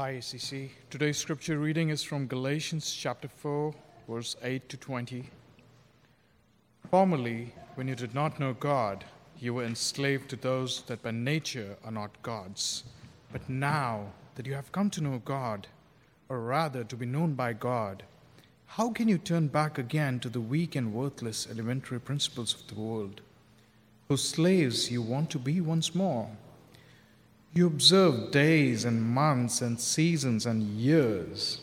Hi, ACC. Today's scripture reading is from Galatians chapter 4, verse 8 to 20. Formerly, when you did not know God, you were enslaved to those that by nature are not gods. But now that you have come to know God, or rather to be known by God, how can you turn back again to the weak and worthless elementary principles of the world, whose slaves you want to be once more? You observe days and months and seasons and years.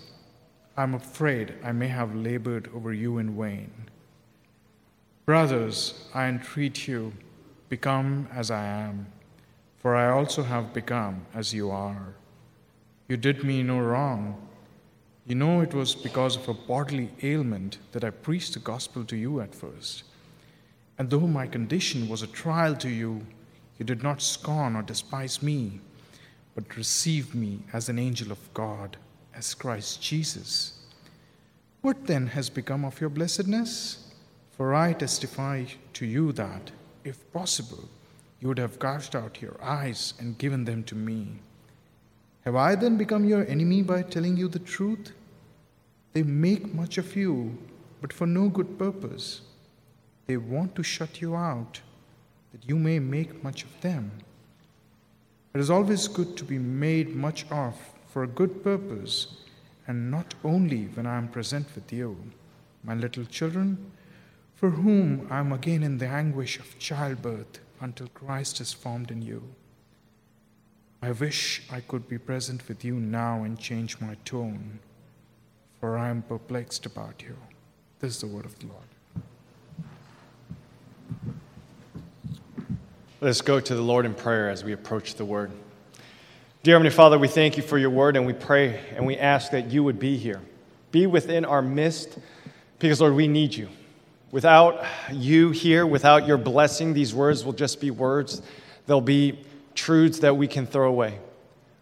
I'm afraid I may have labored over you in vain. Brothers, I entreat you, become as I am, for I also have become as you are. You did me no wrong. You know it was because of a bodily ailment that I preached the gospel to you at first. And though my condition was a trial to you, you did not scorn or despise me, but received me as an angel of God, as Christ Jesus. What then has become of your blessedness? For I testify to you that, if possible, you would have gouged out your eyes and given them to me. Have I then become your enemy by telling you the truth? They make much of you, but for no good purpose. They want to shut you out that you may make much of them. It is always good to be made much of for a good purpose, and not only when I am present with you, my little children, for whom I am again in the anguish of childbirth until Christ is formed in you. I wish I could be present with you now and change my tone, for I am perplexed about you. This is the word of the Lord. Let's go to the Lord in prayer as we approach the word. Dear Heavenly Father, we thank you for your word and we pray and we ask that you would be here. Be within our midst because, Lord, we need you. Without you here, without your blessing, these words will just be words. They'll be truths that we can throw away.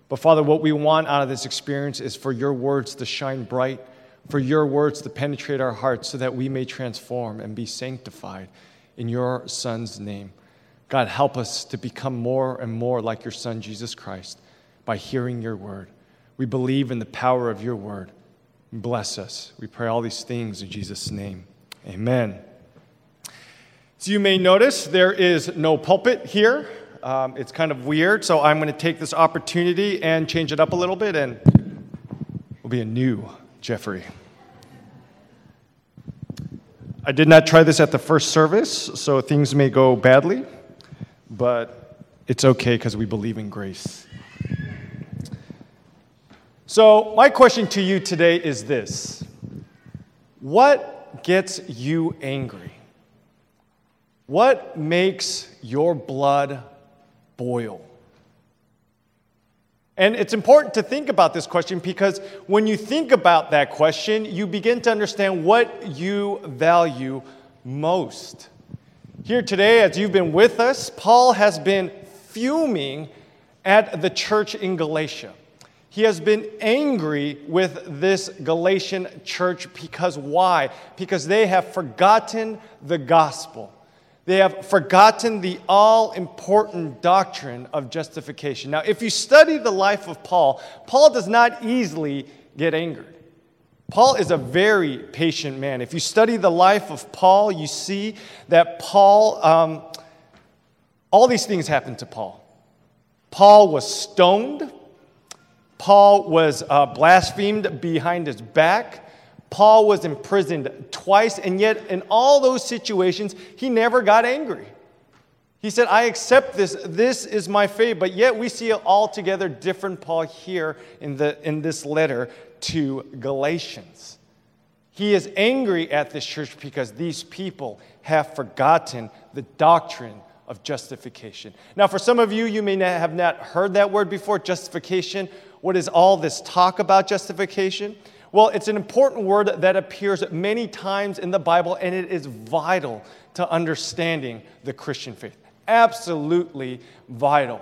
But Father, what we want out of this experience is for your words to shine bright, for your words to penetrate our hearts so that we may transform and be sanctified in your Son's name. God, help us to become more and more like your Son, Jesus Christ, by hearing your word. We believe in the power of your word. Bless us. We pray all these things in Jesus' name. Amen. So you may notice there is no pulpit here. Um, it's kind of weird, so I'm going to take this opportunity and change it up a little bit, and will be a new Jeffrey. I did not try this at the first service, so things may go badly but it's okay because we believe in grace. So, my question to you today is this What gets you angry? What makes your blood boil? And it's important to think about this question because when you think about that question, you begin to understand what you value most. Here today, as you've been with us, Paul has been fuming at the church in Galatia. He has been angry with this Galatian church because why? Because they have forgotten the gospel. They have forgotten the all important doctrine of justification. Now, if you study the life of Paul, Paul does not easily get angered. Paul is a very patient man. If you study the life of Paul, you see that Paul, um, all these things happened to Paul. Paul was stoned, Paul was uh, blasphemed behind his back. Paul was imprisoned twice, and yet in all those situations, he never got angry. He said, I accept this. This is my fate. But yet we see an altogether different Paul here in, the, in this letter to Galatians. He is angry at this church because these people have forgotten the doctrine of justification. Now, for some of you, you may not have not heard that word before justification. What is all this talk about justification? Well, it's an important word that appears many times in the Bible, and it is vital to understanding the Christian faith. Absolutely vital.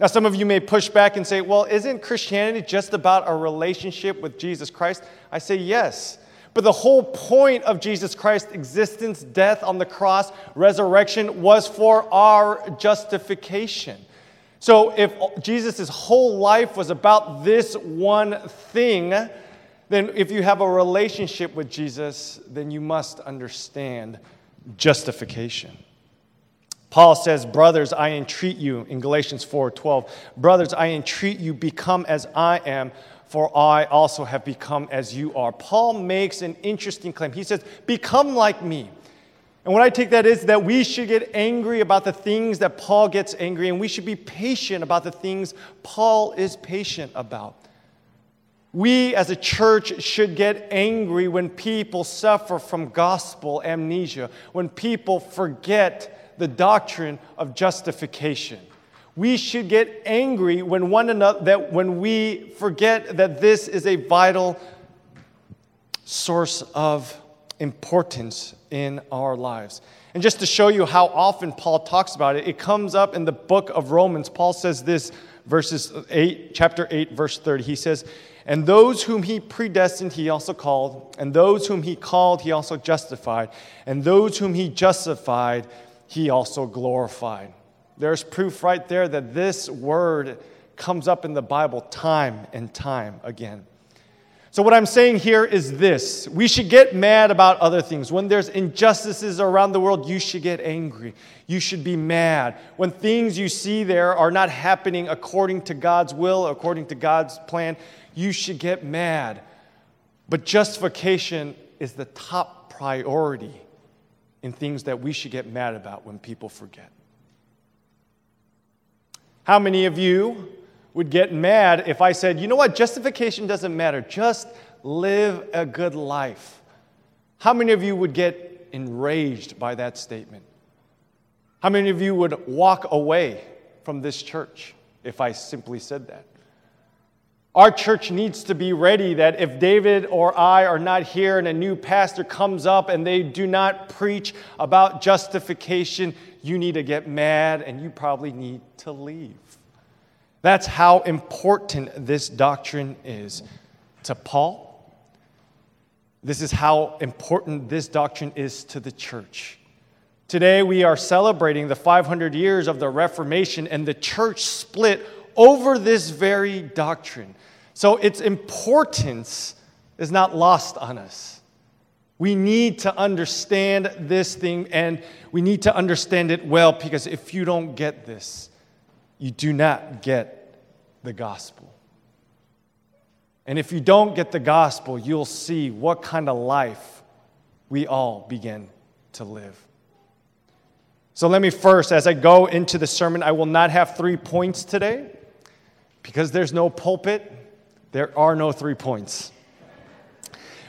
Now, some of you may push back and say, well, isn't Christianity just about a relationship with Jesus Christ? I say, yes. But the whole point of Jesus Christ's existence, death on the cross, resurrection was for our justification. So, if Jesus' whole life was about this one thing, then if you have a relationship with Jesus, then you must understand justification. Paul says, Brothers, I entreat you, in Galatians 4 12, Brothers, I entreat you, become as I am, for I also have become as you are. Paul makes an interesting claim. He says, Become like me. And what I take that is that we should get angry about the things that Paul gets angry, and we should be patient about the things Paul is patient about. We as a church should get angry when people suffer from gospel amnesia, when people forget the doctrine of justification. We should get angry when one another that when we forget that this is a vital source of importance in our lives. And just to show you how often Paul talks about it, it comes up in the book of Romans. Paul says this, verses 8, chapter 8, verse 30. He says, And those whom he predestined, he also called, and those whom he called, he also justified, and those whom he justified, he also glorified. There's proof right there that this word comes up in the Bible time and time again. So, what I'm saying here is this we should get mad about other things. When there's injustices around the world, you should get angry. You should be mad. When things you see there are not happening according to God's will, according to God's plan, you should get mad. But justification is the top priority in things that we should get mad about when people forget. How many of you would get mad if I said, you know what, justification doesn't matter, just live a good life? How many of you would get enraged by that statement? How many of you would walk away from this church if I simply said that? Our church needs to be ready that if David or I are not here and a new pastor comes up and they do not preach about justification, you need to get mad and you probably need to leave. That's how important this doctrine is to Paul. This is how important this doctrine is to the church. Today, we are celebrating the 500 years of the Reformation, and the church split over this very doctrine. So, its importance is not lost on us. We need to understand this thing, and we need to understand it well because if you don't get this, you do not get the gospel. And if you don't get the gospel, you'll see what kind of life we all begin to live. So let me first, as I go into the sermon, I will not have three points today because there's no pulpit, there are no three points.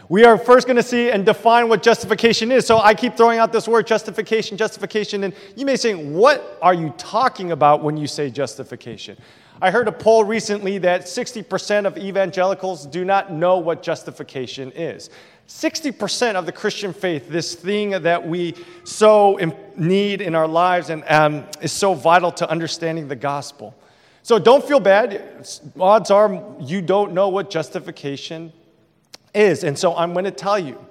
We are first going to see and define what justification is. So I keep throwing out this word justification, justification, and you may say, What are you talking about when you say justification? I heard a poll recently that 60% of evangelicals do not know what justification is. 60% of the Christian faith, this thing that we so need in our lives and um, is so vital to understanding the gospel. So don't feel bad. Odds are you don't know what justification is. And so I'm going to tell you.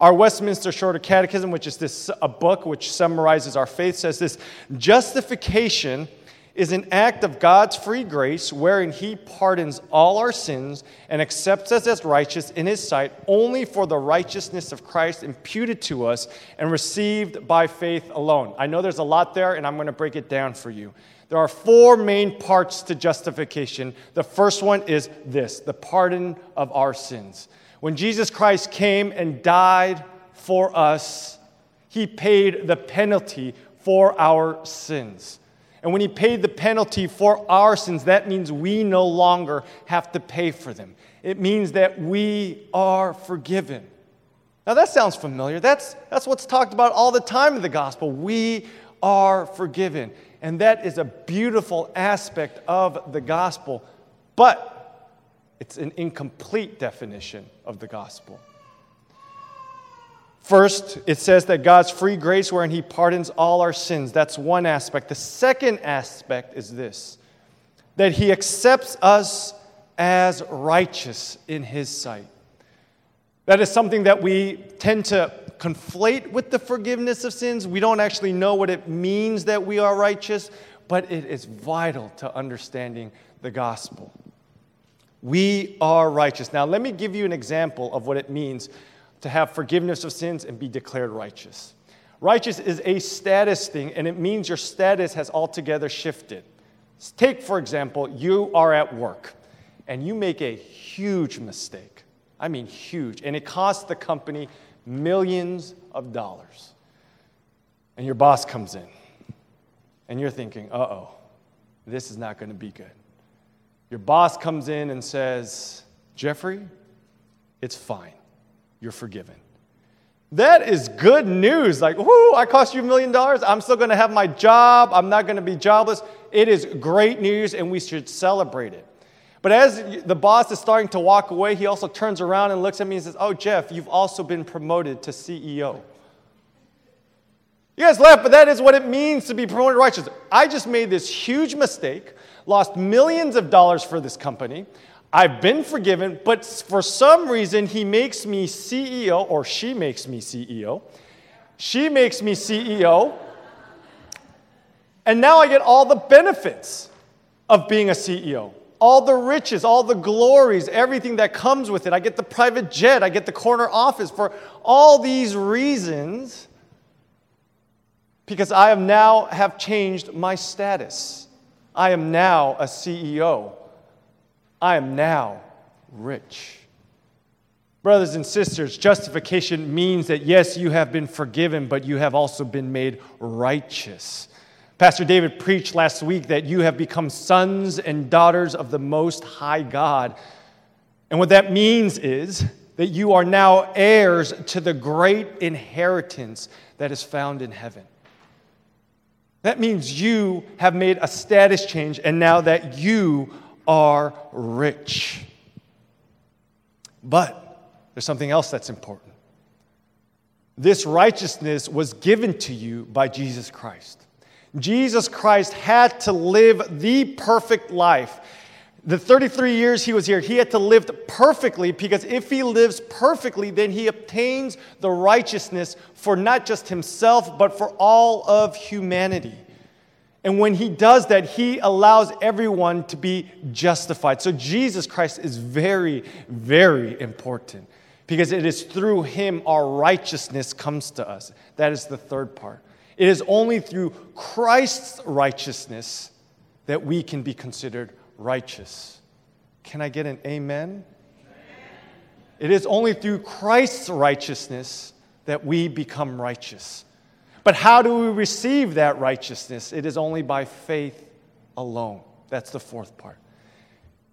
Our Westminster Shorter Catechism, which is this a book which summarizes our faith, says this justification is an act of God's free grace wherein he pardons all our sins and accepts us as righteous in his sight only for the righteousness of Christ imputed to us and received by faith alone. I know there's a lot there and I'm going to break it down for you. There are four main parts to justification. The first one is this the pardon of our sins. When Jesus Christ came and died for us, he paid the penalty for our sins. And when he paid the penalty for our sins, that means we no longer have to pay for them. It means that we are forgiven. Now, that sounds familiar. That's, that's what's talked about all the time in the gospel. We are forgiven. And that is a beautiful aspect of the gospel. But it's an incomplete definition of the gospel. First, it says that God's free grace wherein He pardons all our sins. That's one aspect. The second aspect is this that He accepts us as righteous in His sight. That is something that we tend to conflate with the forgiveness of sins. We don't actually know what it means that we are righteous, but it is vital to understanding the gospel. We are righteous. Now, let me give you an example of what it means to have forgiveness of sins and be declared righteous. Righteous is a status thing, and it means your status has altogether shifted. Take, for example, you are at work and you make a huge mistake. I mean, huge. And it costs the company millions of dollars. And your boss comes in, and you're thinking, uh oh, this is not going to be good. Your boss comes in and says, Jeffrey, it's fine. You're forgiven. That is good news. Like, whoo, I cost you a million dollars. I'm still going to have my job. I'm not going to be jobless. It is great news, and we should celebrate it. But as the boss is starting to walk away, he also turns around and looks at me and says, Oh, Jeff, you've also been promoted to CEO. You guys laugh, but that is what it means to be promoted righteous. I just made this huge mistake, lost millions of dollars for this company. I've been forgiven, but for some reason, he makes me CEO, or she makes me CEO. She makes me CEO. And now I get all the benefits of being a CEO all the riches, all the glories, everything that comes with it. I get the private jet, I get the corner office for all these reasons because I am now have changed my status. I am now a CEO. I am now rich. Brothers and sisters, justification means that yes, you have been forgiven, but you have also been made righteous. Pastor David preached last week that you have become sons and daughters of the Most High God. And what that means is that you are now heirs to the great inheritance that is found in heaven. That means you have made a status change and now that you are rich. But there's something else that's important. This righteousness was given to you by Jesus Christ. Jesus Christ had to live the perfect life. The 33 years he was here, he had to live perfectly because if he lives perfectly, then he obtains the righteousness for not just himself, but for all of humanity. And when he does that, he allows everyone to be justified. So Jesus Christ is very, very important because it is through him our righteousness comes to us. That is the third part. It is only through Christ's righteousness that we can be considered righteous. Can I get an amen? It is only through Christ's righteousness that we become righteous. But how do we receive that righteousness? It is only by faith alone. That's the fourth part.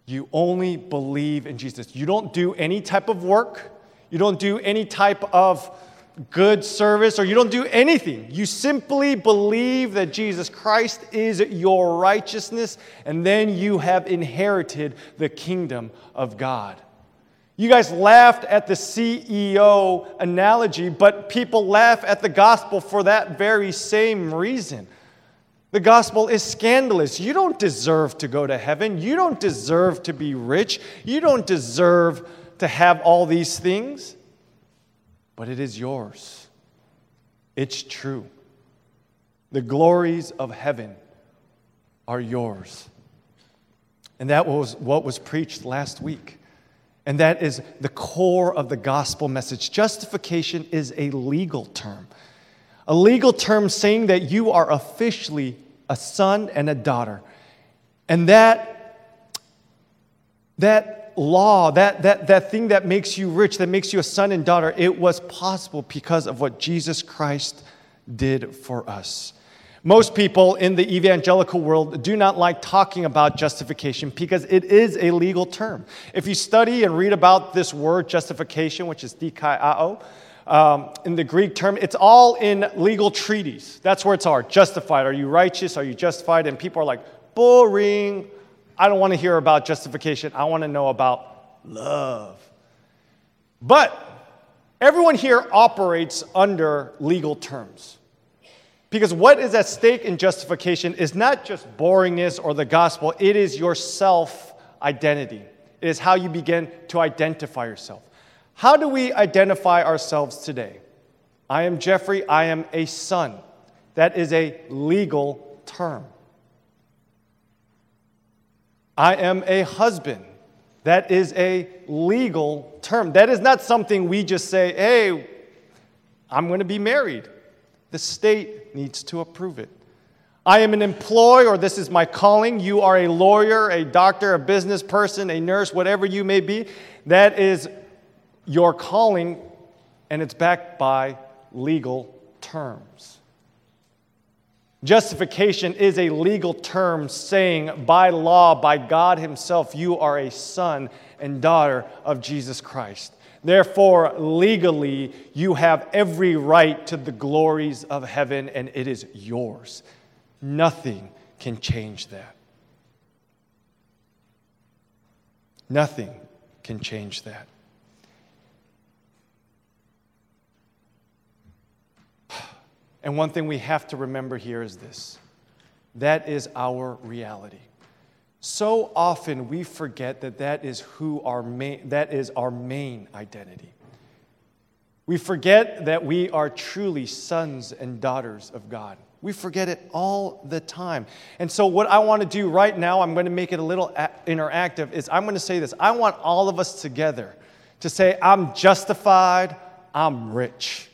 You only believe in Jesus. You don't do any type of work, you don't do any type of good service or you don't do anything. You simply believe that Jesus Christ is your righteousness, and then you have inherited the kingdom of God. You guys laughed at the CEO analogy, but people laugh at the gospel for that very same reason. The gospel is scandalous. You don't deserve to go to heaven. You don't deserve to be rich. You don't deserve to have all these things but it is yours. It's true. The glories of heaven are yours. And that was what was preached last week. And that is the core of the gospel message. Justification is a legal term, a legal term saying that you are officially a son and a daughter. And that, that law, that, that, that thing that makes you rich, that makes you a son and daughter, it was possible because of what Jesus Christ did for us. Most people in the evangelical world do not like talking about justification because it is a legal term. If you study and read about this word justification, which is dikaiao, um, in the Greek term, it's all in legal treaties. That's where it's all justified. Are you righteous? Are you justified? And people are like, boring. I don't want to hear about justification. I want to know about love. But everyone here operates under legal terms. Because what is at stake in justification is not just boringness or the gospel, it is your self identity. It is how you begin to identify yourself. How do we identify ourselves today? I am Jeffrey, I am a son. That is a legal term. I am a husband. That is a legal term. That is not something we just say, hey, I'm going to be married. The state needs to approve it. I am an employee, or this is my calling. You are a lawyer, a doctor, a business person, a nurse, whatever you may be. That is your calling, and it's backed by legal terms. Justification is a legal term saying, by law, by God Himself, you are a son and daughter of Jesus Christ. Therefore, legally, you have every right to the glories of heaven, and it is yours. Nothing can change that. Nothing can change that. And one thing we have to remember here is this that is our reality. So often we forget that that is who our main, that is our main identity. We forget that we are truly sons and daughters of God. We forget it all the time. And so, what I want to do right now, I'm going to make it a little interactive, is I'm going to say this. I want all of us together to say, I'm justified, I'm rich.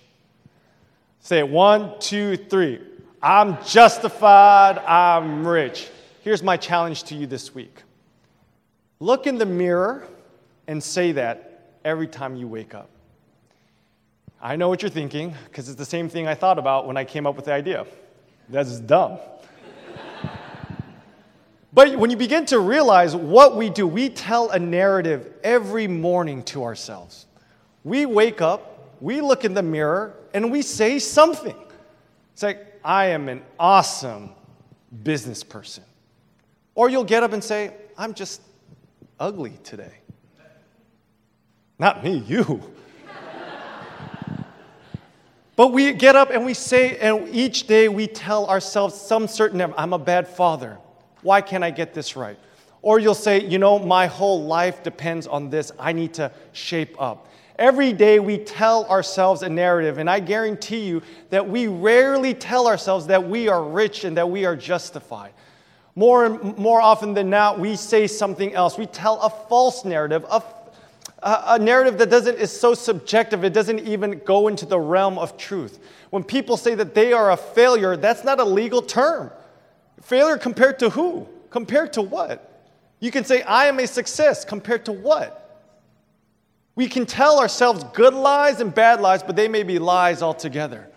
Say it one, two, three. I'm justified, I'm rich. Here's my challenge to you this week look in the mirror and say that every time you wake up. I know what you're thinking, because it's the same thing I thought about when I came up with the idea. That's dumb. but when you begin to realize what we do, we tell a narrative every morning to ourselves. We wake up, we look in the mirror, and we say something. It's like, I am an awesome business person. Or you'll get up and say, I'm just ugly today. Not me, you. But we get up and we say, and each day we tell ourselves some certain, I'm a bad father. Why can't I get this right? Or you'll say, you know, my whole life depends on this. I need to shape up. Every day we tell ourselves a narrative, and I guarantee you that we rarely tell ourselves that we are rich and that we are justified. More and more often than not, we say something else. We tell a false narrative, a a narrative that doesn't is so subjective it doesn't even go into the realm of truth. When people say that they are a failure that's not a legal term. Failure compared to who? Compared to what? You can say i am a success compared to what we can tell ourselves good lies and bad lies but they may be lies altogether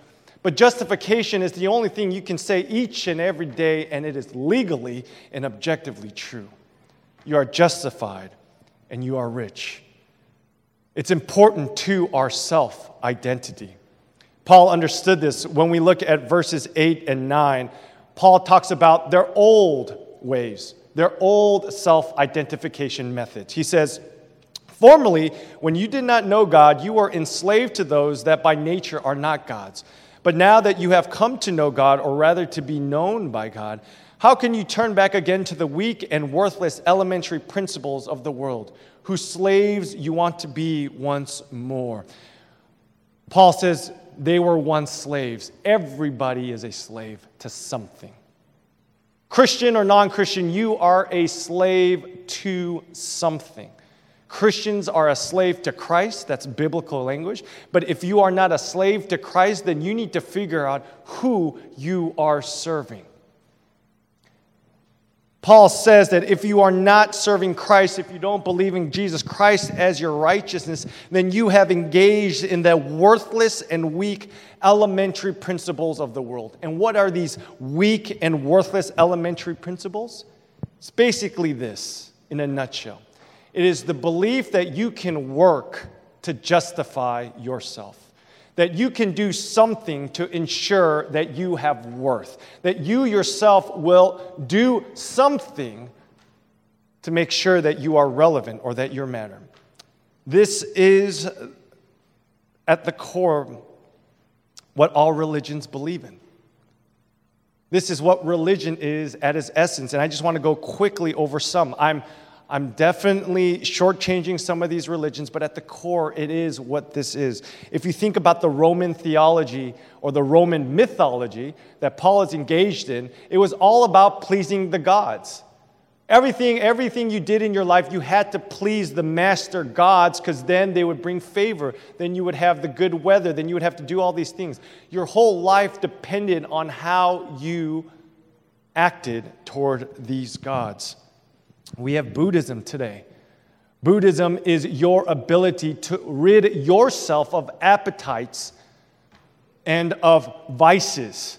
but justification is the only thing you can say each and every day and it is legally and objectively true you are justified and you are rich it's important to our self identity. Paul understood this when we look at verses 8 and 9. Paul talks about their old ways, their old self identification methods. He says, Formerly, when you did not know God, you were enslaved to those that by nature are not gods. But now that you have come to know God, or rather to be known by God, how can you turn back again to the weak and worthless elementary principles of the world? whose slaves you want to be once more. Paul says they were once slaves. Everybody is a slave to something. Christian or non Christian, you are a slave to something. Christians are a slave to Christ, that's biblical language. But if you are not a slave to Christ, then you need to figure out who you are serving. Paul says that if you are not serving Christ, if you don't believe in Jesus Christ as your righteousness, then you have engaged in the worthless and weak elementary principles of the world. And what are these weak and worthless elementary principles? It's basically this in a nutshell it is the belief that you can work to justify yourself that you can do something to ensure that you have worth, that you yourself will do something to make sure that you are relevant or that you're matter. This is at the core what all religions believe in. This is what religion is at its essence. And I just want to go quickly over some. I'm I'm definitely shortchanging some of these religions, but at the core, it is what this is. If you think about the Roman theology or the Roman mythology that Paul is engaged in, it was all about pleasing the gods. Everything, everything you did in your life, you had to please the master gods because then they would bring favor. Then you would have the good weather. Then you would have to do all these things. Your whole life depended on how you acted toward these gods. We have Buddhism today. Buddhism is your ability to rid yourself of appetites and of vices.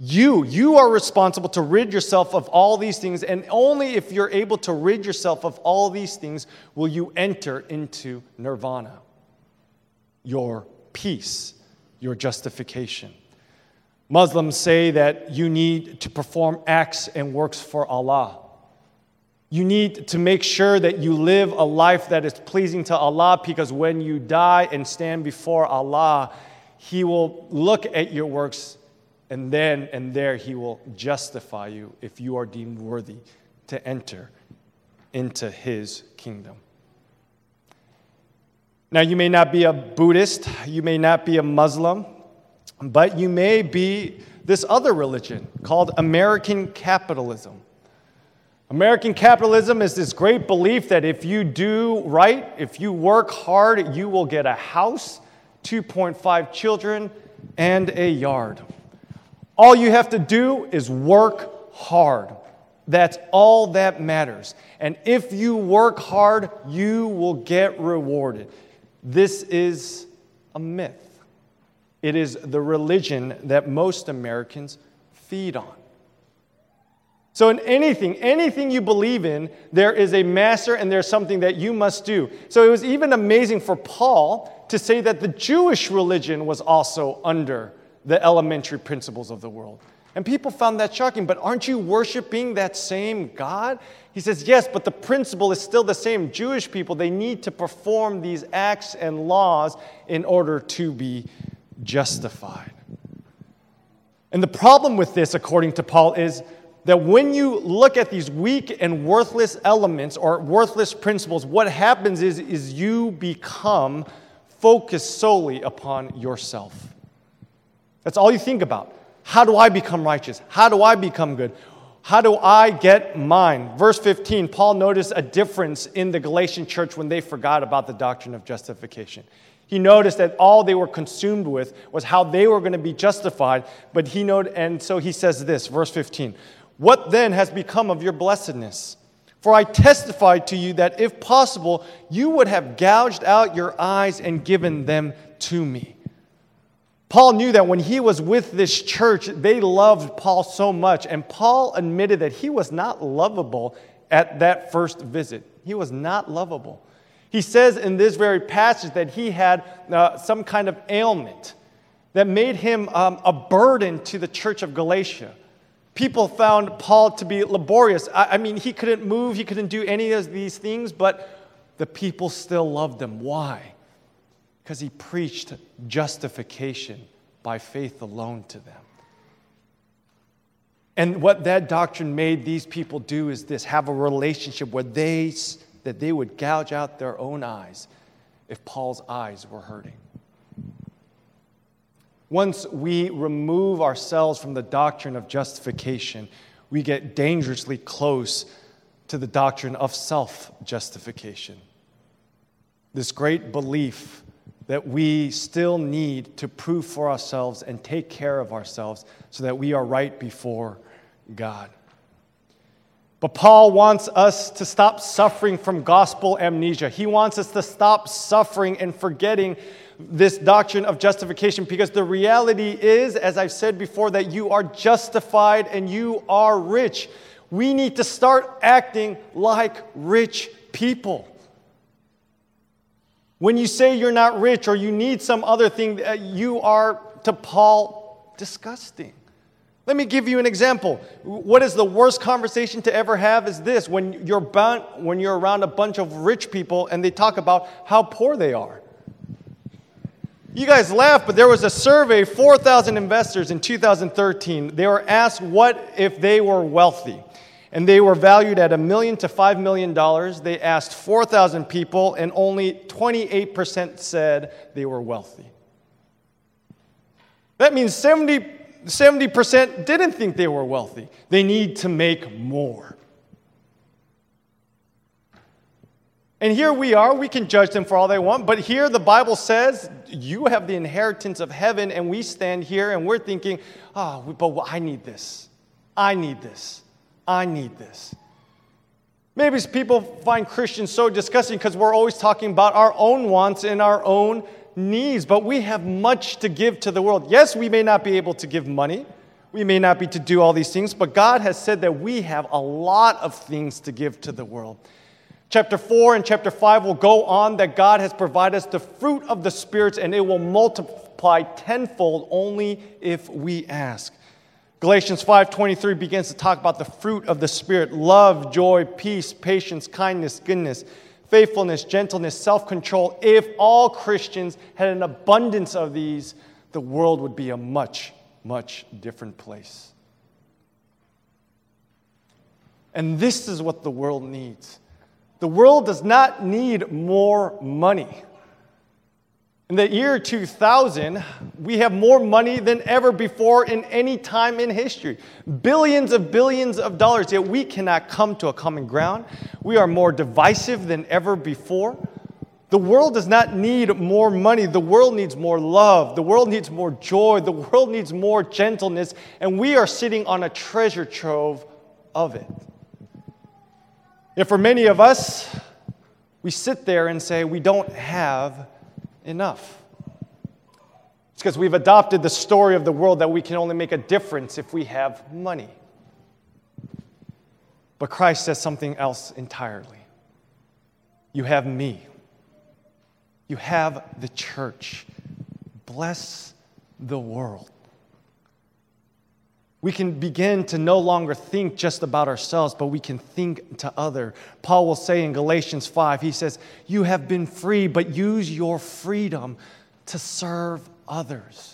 You, you are responsible to rid yourself of all these things, and only if you're able to rid yourself of all these things will you enter into nirvana, your peace, your justification. Muslims say that you need to perform acts and works for Allah. You need to make sure that you live a life that is pleasing to Allah because when you die and stand before Allah, He will look at your works and then and there he will justify you if you are deemed worthy to enter into his kingdom. Now, you may not be a Buddhist, you may not be a Muslim, but you may be this other religion called American capitalism. American capitalism is this great belief that if you do right, if you work hard, you will get a house, 2.5 children, and a yard. All you have to do is work hard. That's all that matters. And if you work hard, you will get rewarded. This is a myth. It is the religion that most Americans feed on. So, in anything, anything you believe in, there is a master and there's something that you must do. So, it was even amazing for Paul to say that the Jewish religion was also under the elementary principles of the world. And people found that shocking, but aren't you worshiping that same God? He says, yes, but the principle is still the same. Jewish people, they need to perform these acts and laws in order to be justified. And the problem with this, according to Paul, is that when you look at these weak and worthless elements or worthless principles, what happens is, is you become focused solely upon yourself. That's all you think about. How do I become righteous? How do I become good? How do I get mine? Verse 15, Paul noticed a difference in the Galatian church when they forgot about the doctrine of justification. He noticed that all they were consumed with was how they were going to be justified, but he noted, and so he says this, verse 15, What then has become of your blessedness? For I testify to you that if possible, you would have gouged out your eyes and given them to me. Paul knew that when he was with this church, they loved Paul so much. And Paul admitted that he was not lovable at that first visit. He was not lovable. He says in this very passage that he had uh, some kind of ailment that made him um, a burden to the church of Galatia. People found Paul to be laborious. I, I mean, he couldn't move, he couldn't do any of these things, but the people still loved him. Why? Because he preached justification by faith alone to them. And what that doctrine made these people do is this have a relationship where they that they would gouge out their own eyes if Paul's eyes were hurting. Once we remove ourselves from the doctrine of justification, we get dangerously close to the doctrine of self justification. This great belief that we still need to prove for ourselves and take care of ourselves so that we are right before God. But Paul wants us to stop suffering from gospel amnesia. He wants us to stop suffering and forgetting this doctrine of justification because the reality is, as I've said before, that you are justified and you are rich. We need to start acting like rich people. When you say you're not rich or you need some other thing, uh, you are, to Paul, disgusting. Let me give you an example. What is the worst conversation to ever have is this when you're, when you're around a bunch of rich people and they talk about how poor they are. You guys laugh, but there was a survey 4,000 investors in 2013. They were asked what if they were wealthy and they were valued at a million to five million dollars. They asked 4,000 people, and only 28% said they were wealthy. That means 70, 70% didn't think they were wealthy. They need to make more. And here we are, we can judge them for all they want, but here the Bible says you have the inheritance of heaven, and we stand here and we're thinking, oh, but I need this. I need this. I need this. Maybe people find Christians so disgusting because we're always talking about our own wants and our own needs, but we have much to give to the world. Yes, we may not be able to give money, we may not be to do all these things, but God has said that we have a lot of things to give to the world. Chapter 4 and chapter 5 will go on that God has provided us the fruit of the spirits and it will multiply tenfold only if we ask. Galatians 5:23 begins to talk about the fruit of the spirit: love, joy, peace, patience, kindness, goodness, faithfulness, gentleness, self-control. If all Christians had an abundance of these, the world would be a much, much different place. And this is what the world needs. The world does not need more money. In the year 2000, we have more money than ever before in any time in history. Billions of billions of dollars, yet we cannot come to a common ground. We are more divisive than ever before. The world does not need more money. The world needs more love. The world needs more joy. The world needs more gentleness. And we are sitting on a treasure trove of it. Yet for many of us, we sit there and say, we don't have enough. It's because we've adopted the story of the world that we can only make a difference if we have money. But Christ says something else entirely. You have me. You have the church. Bless the world. We can begin to no longer think just about ourselves, but we can think to other. Paul will say in Galatians 5, he says, You have been free, but use your freedom to serve others.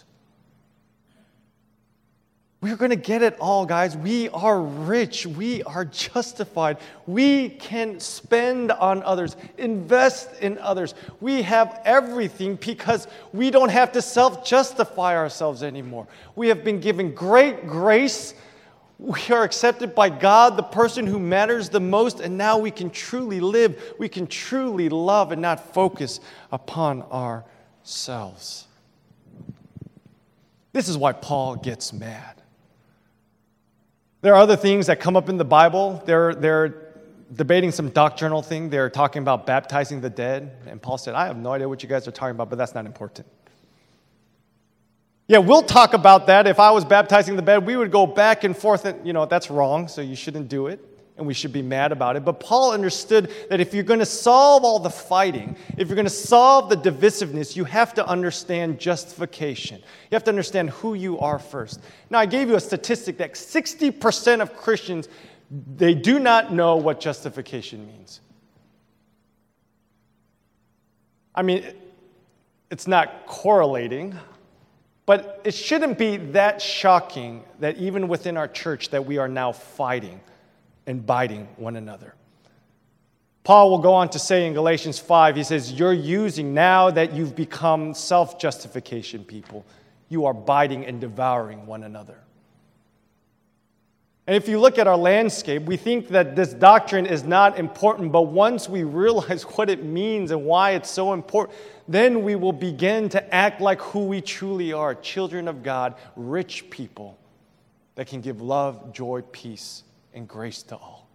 We're going to get it all, guys. We are rich. We are justified. We can spend on others, invest in others. We have everything because we don't have to self justify ourselves anymore. We have been given great grace. We are accepted by God, the person who matters the most, and now we can truly live. We can truly love and not focus upon ourselves. This is why Paul gets mad. There are other things that come up in the Bible. They're, they're debating some doctrinal thing. They're talking about baptizing the dead. And Paul said, I have no idea what you guys are talking about, but that's not important. Yeah, we'll talk about that. If I was baptizing the dead, we would go back and forth, and you know, that's wrong, so you shouldn't do it and we should be mad about it. But Paul understood that if you're going to solve all the fighting, if you're going to solve the divisiveness, you have to understand justification. You have to understand who you are first. Now, I gave you a statistic that 60% of Christians they do not know what justification means. I mean, it's not correlating, but it shouldn't be that shocking that even within our church that we are now fighting and biting one another. Paul will go on to say in Galatians 5, he says, You're using now that you've become self justification people, you are biting and devouring one another. And if you look at our landscape, we think that this doctrine is not important, but once we realize what it means and why it's so important, then we will begin to act like who we truly are children of God, rich people that can give love, joy, peace, and grace to all.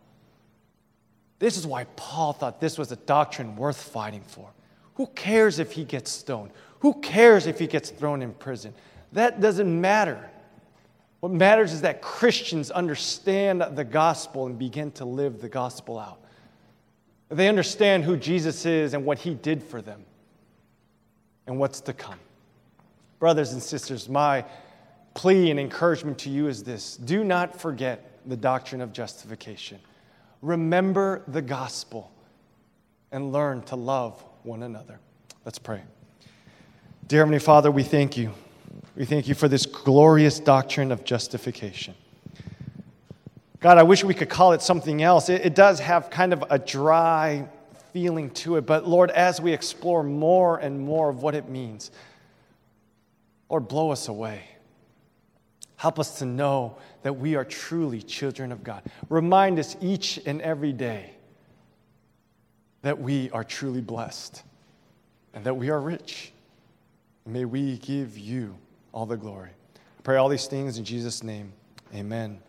This is why Paul thought this was a doctrine worth fighting for. Who cares if he gets stoned? Who cares if he gets thrown in prison? That doesn't matter. What matters is that Christians understand the gospel and begin to live the gospel out. They understand who Jesus is and what he did for them and what's to come. Brothers and sisters, my plea and encouragement to you is this do not forget the doctrine of justification. Remember the gospel and learn to love one another. Let's pray. Dear Heavenly Father, we thank you. We thank you for this glorious doctrine of justification. God, I wish we could call it something else. It, it, does have kind of a dry feeling to it, but Lord, as we explore more and more of what it means, Lord, blow us away. Help us to know that we are truly children of God. Remind us each and every day that we are truly blessed and that we are rich. May we give you all the glory. I pray all these things in Jesus' name. Amen.